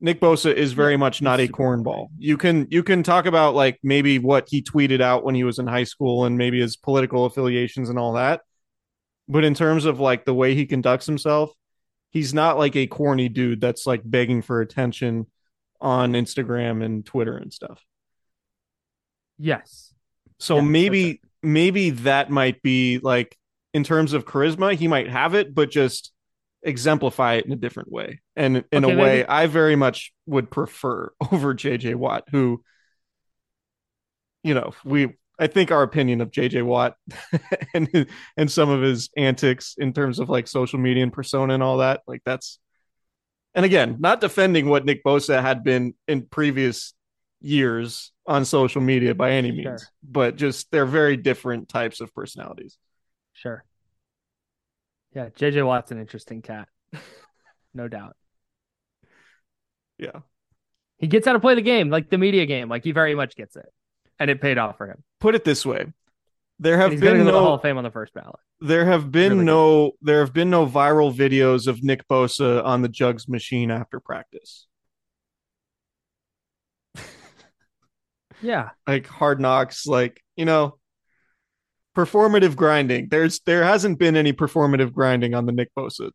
Nick Bosa is very much not a cornball. You can you can talk about like maybe what he tweeted out when he was in high school and maybe his political affiliations and all that. But in terms of like the way he conducts himself, he's not like a corny dude that's like begging for attention on Instagram and Twitter and stuff. yes. So Yeah, maybe maybe that might be like in terms of charisma, he might have it, but just exemplify it in a different way. And in Okay, a way maybe- I very much would prefer over JJ Watt, who you know, we I think our opinion of JJ Watt and and some of his antics in terms of like social media and persona and all that, like that's and again, not defending what Nick Bosa had been in previous years on social media by any means, Sure. but just they're very different types of personalities. Sure. Yeah, JJ Watt's an interesting cat. No doubt. Yeah. He gets how to play the game, like the media game. Like he very much gets it. And it paid off for him. Put it this way. There have been go to Hall no of Fame on the first ballot. there have been Really no there have been no viral videos of Nick Bosa on the jugs machine after practice. Yeah. Like hard knocks, like, you know, performative grinding. There's there hasn't been any performative grinding on the Nick Bosa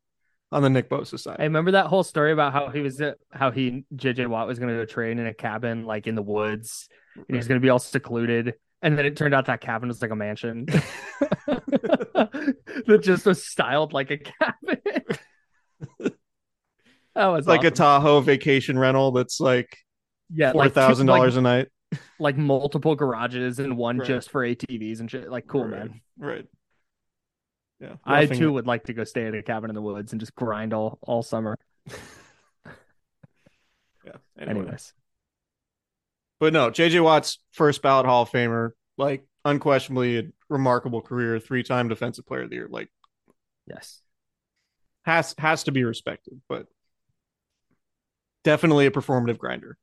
on the Nick Bosa side. I remember that whole story about how he was how he JJ Watt was gonna go train in a cabin like in the woods and he was gonna be all secluded. And then it turned out that cabin was like a mansion that just was styled like a cabin. that was It's like a. Tahoe vacation rental that's like yeah, four like thousand dollars like, a night. like multiple garages and one Right. just for ATVs and shit. Like cool, right, man. Right. Yeah. I too it. would like to go stay at a cabin in the woods and just grind all all summer. Yeah. Anyway. Anyways, But no, JJ Watt's first ballot Hall of Famer, like unquestionably a remarkable career, three time defensive player of the year, like yes, has has to be respected, but definitely a performative grinder.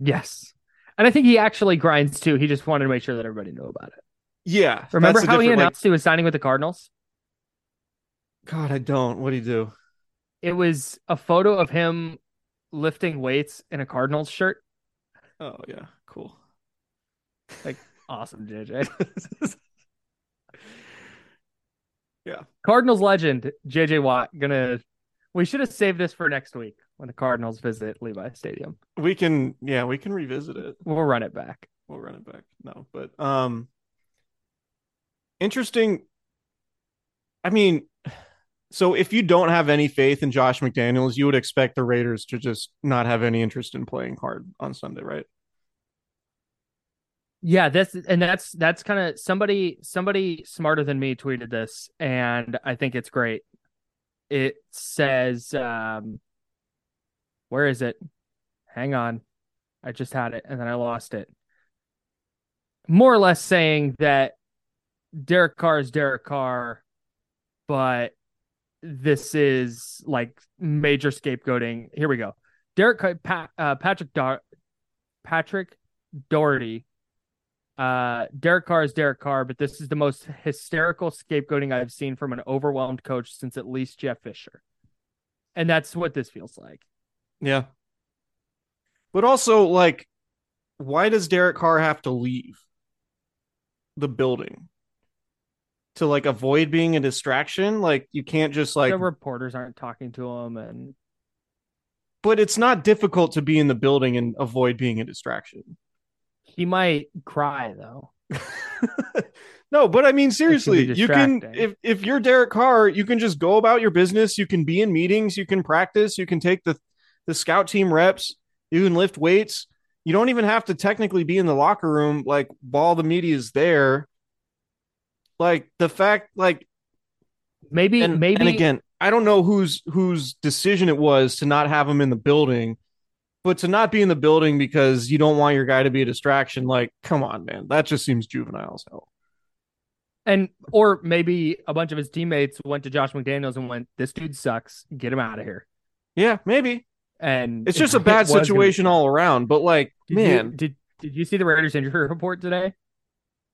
yes, and I think he actually grinds too. He just wanted to make sure that everybody knew about it. Yeah. Remember how he different, like- announced he was signing with the Cardinals? God, I don't. What do you do? It was a photo of him lifting weights in a Cardinals shirt. Oh yeah, cool. Like awesome, JJ. Yeah. Cardinals legend JJ Watt gonna. We should have saved this for next week. when the Cardinals visit Levi Stadium. We can, yeah, we can revisit it. We'll run it back. We'll run it back. No, but um, interesting. I mean, so if you don't have any faith in Josh McDaniels, you would expect the Raiders to just not have any interest in playing hard on Sunday, right? Yeah, this and that's that's kind of somebody somebody smarter than me tweeted this, and I think it's great. It says, um, "Where is it? Hang on, I just had it and then I lost it." More or less saying that Derek Carr is Derek Carr, but this is like major scapegoating. Here we go. Derek Pat, uh, Patrick Patrick Doherty uh, Derek Carr is Derek Carr, but this is the most hysterical scapegoating I've seen from an overwhelmed coach since at least Jeff Fisher. And that's what this feels like. Yeah. But also, like, why does Derek Carr have to leave the building to like avoid being a distraction? Like, you can't just like the reporters aren't talking to him, and but it's not difficult to be in the building and avoid being a distraction. He might cry though. no, but I mean seriously, you can if if you're Derek Carr, you can just go about your business, you can be in meetings, you can practice, you can take the the scout team reps, you can lift weights. You don't even have to technically be in the locker room like while the media is there. Like the fact like Maybe, and, maybe and again, I don't know whose whose decision it was to not have him in the building, but to not be in the building because you don't want your guy to be a distraction. Like, come on, man, that just seems juvenile as hell. and or maybe a bunch of his teammates went to Josh McDaniels and went, "This dude sucks. Get him out of here." Yeah, maybe And it's just a bad gonna- situation all around. But like, Did man, you, did did you see the Raiders injury report today?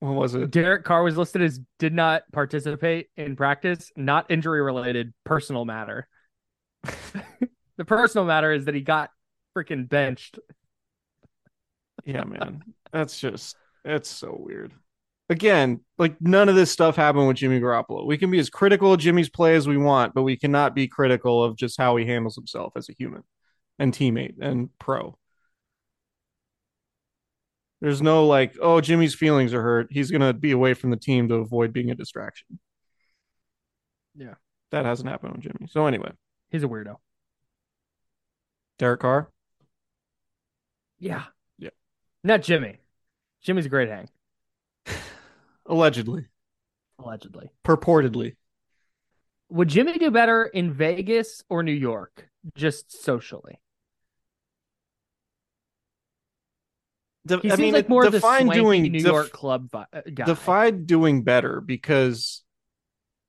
what was it? Derek Carr was listed as did not participate in practice, not injury related, personal matter. the personal matter is that he got freaking benched. Yeah, man, that's just it's so weird. Again, like none of this stuff happened with Jimmy Garoppolo. We can be as critical of Jimmy's play as we want, but we cannot be critical of just how he handles himself as a human and teammate and pro. There's no like, oh, Jimmy's feelings are hurt. He's gonna be away from the team to avoid being a distraction. Yeah. That hasn't happened with Jimmy. So anyway, He's a weirdo. Derek Carr. Yeah. Yeah. Not Jimmy. Jimmy's a great hang, Allegedly. allegedly. Purportedly. Would Jimmy do better in Vegas or New York? Just socially. De- He I seems mean, like it- more of the define doing New def- York club uh, guy. Defied doing better because,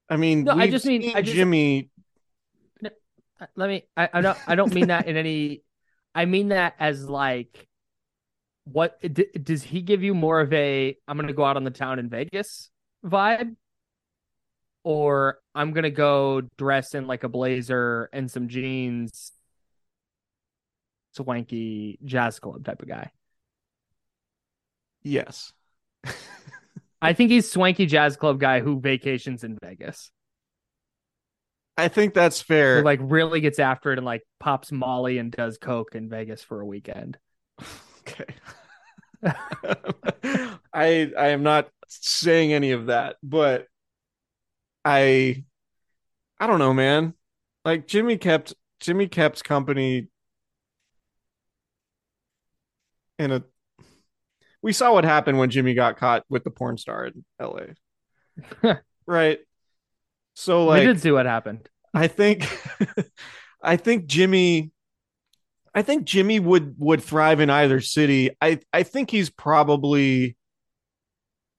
I mean, No, I we've just mean- seen I just- Jimmy. Uh, let me I, I don't I don't mean that in any I mean that as like what d- does he give you more of a I'm going to go out on the town in Vegas vibe or I'm going to go dress in like a blazer and some jeans swanky jazz club type of guy. Yes, I think he's swanky jazz club guy who vacations in Vegas. I think that's fair. Who like really gets after it and like pops Molly and does coke in Vegas for a weekend. okay. I I am not saying any of that, but I I don't know, man. Like Jimmy kept Jimmy kept company in a we saw what happened when Jimmy got caught with the porn star in LA. right? So like we did see what happened. I think I think Jimmy I think Jimmy would would thrive in either city. I I think he's probably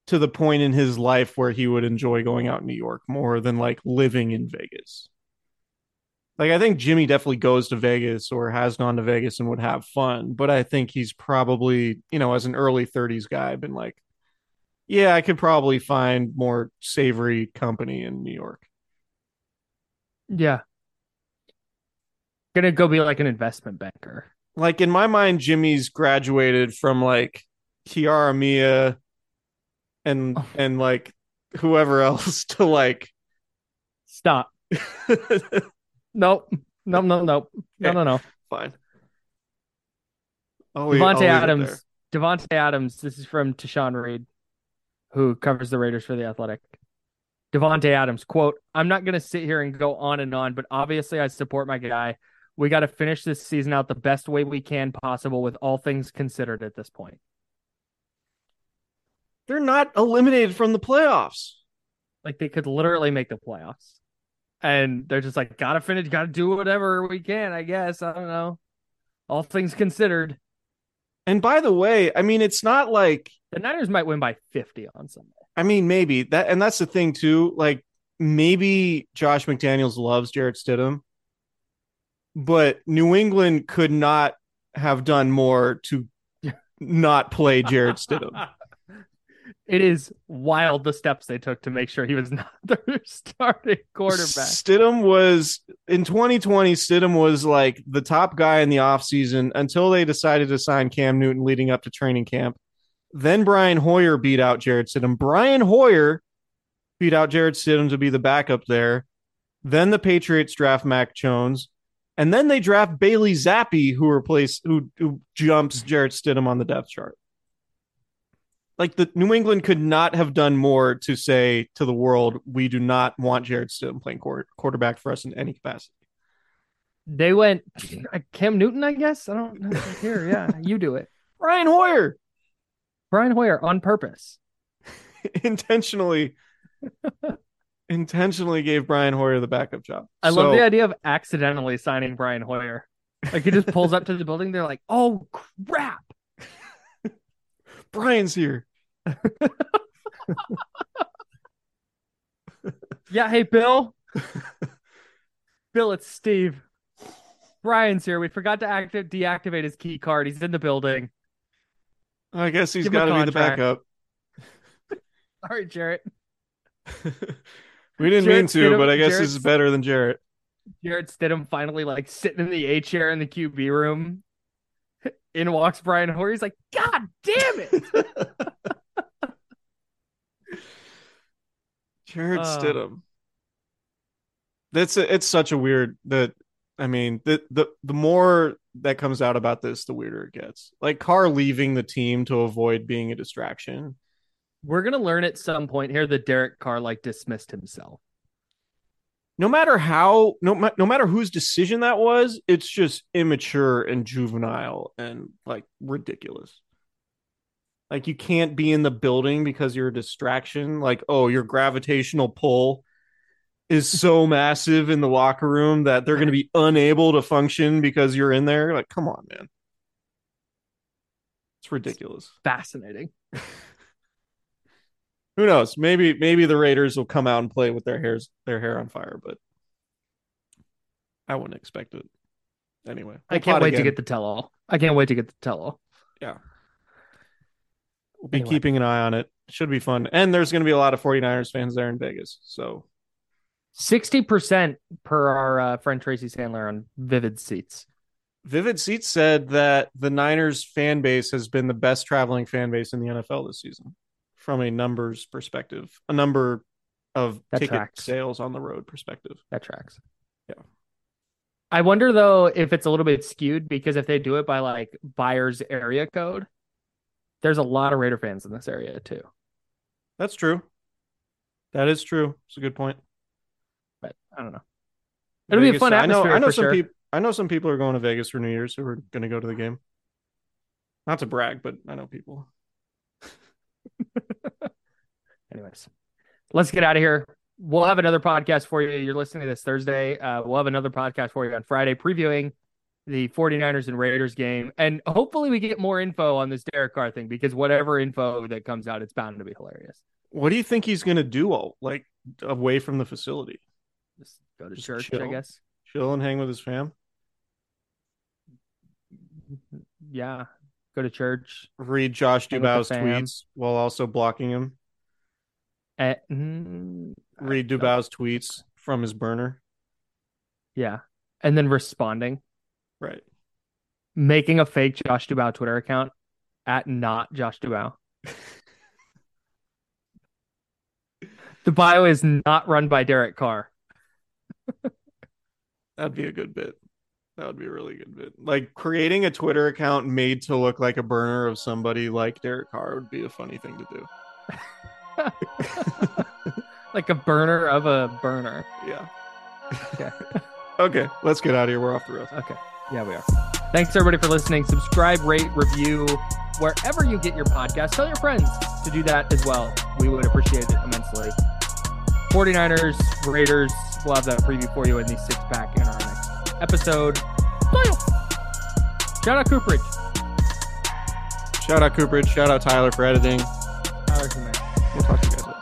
to the point in his life where he would enjoy going out in New York more than like living in Vegas. Like I think Jimmy definitely goes to Vegas or has gone to Vegas and would have fun, but I think he's probably, you know, as an early 30s guy been like yeah, I could probably find more savory company in New York. Yeah. Gonna go be like an investment banker. like in my mind, Jimmy's graduated from like Kiara Mia and Oh. and like whoever else to like Stop. Nope. No, no, no. No, no, no. Fine. I'll Davante Adams. Davante Adams. This is from Tashan Reed, who covers the Raiders for the Athletic. Davante Adams quote: "I'm not going to sit here and go on and on, but obviously I support my guy. We got to finish this season out the best way we can possible, with all things considered at this point. They're not eliminated from the playoffs. Like they could literally make the playoffs, and they're just like, gotta finish, gotta do whatever we can. I guess I don't know. All things considered, And by the way, I mean it's not like the Niners might win by 50 on Sunday. I mean maybe that and that's the thing too. Like maybe Josh McDaniels loves Jarrett Stidham, but New England could not have done more to not play Jarrett Stidham. It is wild the steps they took to make sure he was not their starting quarterback. Stidham was in 2020. Stidham was like the top guy in the offseason until they decided to sign Cam Newton leading up to training camp. Then Brian Hoyer beat out Jarrett Stidham. Brian Hoyer beat out Jarrett Stidham to be the backup there. Then the Patriots draft Mac Jones, and then they draft Bailey Zappe, who replace who who jumps Jarrett Stidham on the depth chart. Like the New England could not have done more to say to the world, we do not want Jarrett Stidham playing quar- quarterback for us in any capacity. They went uh, Cam Newton, I guess. I don't know. Here, yeah, you do it. Brian Hoyer Brian Hoyer on purpose. intentionally intentionally gave Brian Hoyer the backup job. I love the idea of accidentally signing Brian Hoyer. Like he just pulls up to the building. They're like, "Oh crap!" Brian's here. Yeah, hey Bill. Bill, it's Steve. Brian's here. We forgot to active deactivate his key card. He's in the building. I guess he's got to be the backup. All right, Jarrett. We didn't Jarrett mean to, Stidham- but I guess Jarrett this is better than Jarrett. Jarrett Stidham finally like sitting in the A chair in the QB room. In walks Brian Hoyer. He's like, God damn it. Jarrett Uh. Stidham. That's a, it's such a weird that I mean the the the more that comes out about this, the weirder it gets. Like Carr leaving the team to avoid being a distraction. We're gonna learn at some point here that Derek Carr like dismissed himself. No matter how no no matter whose decision that was, it's just immature and juvenile and like ridiculous. Like you can't be in the building because you're a distraction. Like oh, your gravitational pull is so massive in the locker room that they're going to be unable to function because you're in there. Like come on, man. It's ridiculous. Fascinating. Who knows? Maybe maybe the Raiders will come out and play with their hairs their hair on fire, but I wouldn't expect it. Anyway, I we'll can't plot wait to get the tell all. I can't wait to get the tell all. Yeah. We'll be Anyway. keeping an eye on it. Should be fun. And there's going to be a lot of 49ers fans there in Vegas. So 60% per our uh, friend Tracy Sandler on Vivid Seats. Vivid Seats said that the Niners fan base has been the best traveling fan base in the NFL this season from a numbers perspective, a number of That ticket tracks. sales on the road perspective. That tracks. Yeah. I wonder though if it's a little bit skewed because if they do it by like buyer's area code, there's a lot of Raider fans in this area too. That's true. That is true. It's a good point. But I don't know. It'll be a Vegas- fun I know. atmosphere I know some sure. people. I know some people are going to Vegas for New Year's who are going to go to the game. Not to brag, but I know people. Anyways, let's get out of here. We'll have another podcast for you. You're listening to this Thursday. Uh, we'll have another podcast for you on Friday previewing the 49ers and Raiders game. And hopefully we get more info on this Derek Carr thing because whatever info that comes out, it's bound to be hilarious. What do you think he's going to do? All like away from the facility, go to Just church, I guess. chill and hang with his fam. Yeah. Go to church. Read Josh Dubow's tweets while also blocking him. Eh, mm, Read Dubow's tweets from his burner. Yeah. And then responding, Right. making a fake Josh Dubow Twitter account at not Josh Dubow. the bio is not run by Derek Carr. That'd be a good bit. That would be a really good bit. Like creating a Twitter account made to look like a burner of somebody like Derek Carr would be a funny thing to do. like a burner of a burner. Yeah. Okay. okay, let's get out of here. We're off the rails. Okay. Yeah, we are. Thanks everybody for listening. Subscribe, rate, review wherever you get your podcast. Tell your friends to do that as well. We would appreciate it immensely. 49ers, Raiders, we'll have that preview for you in the six pack in our next episode. Shout out Cooperage. Shout out Cooperage. Shout out Tyler for editing. Tyler's the man. We'll talk to you guys later.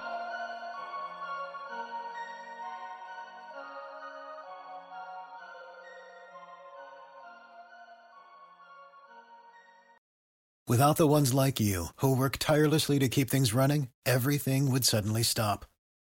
Without the ones like you, who work tirelessly to keep things running, everything would suddenly stop.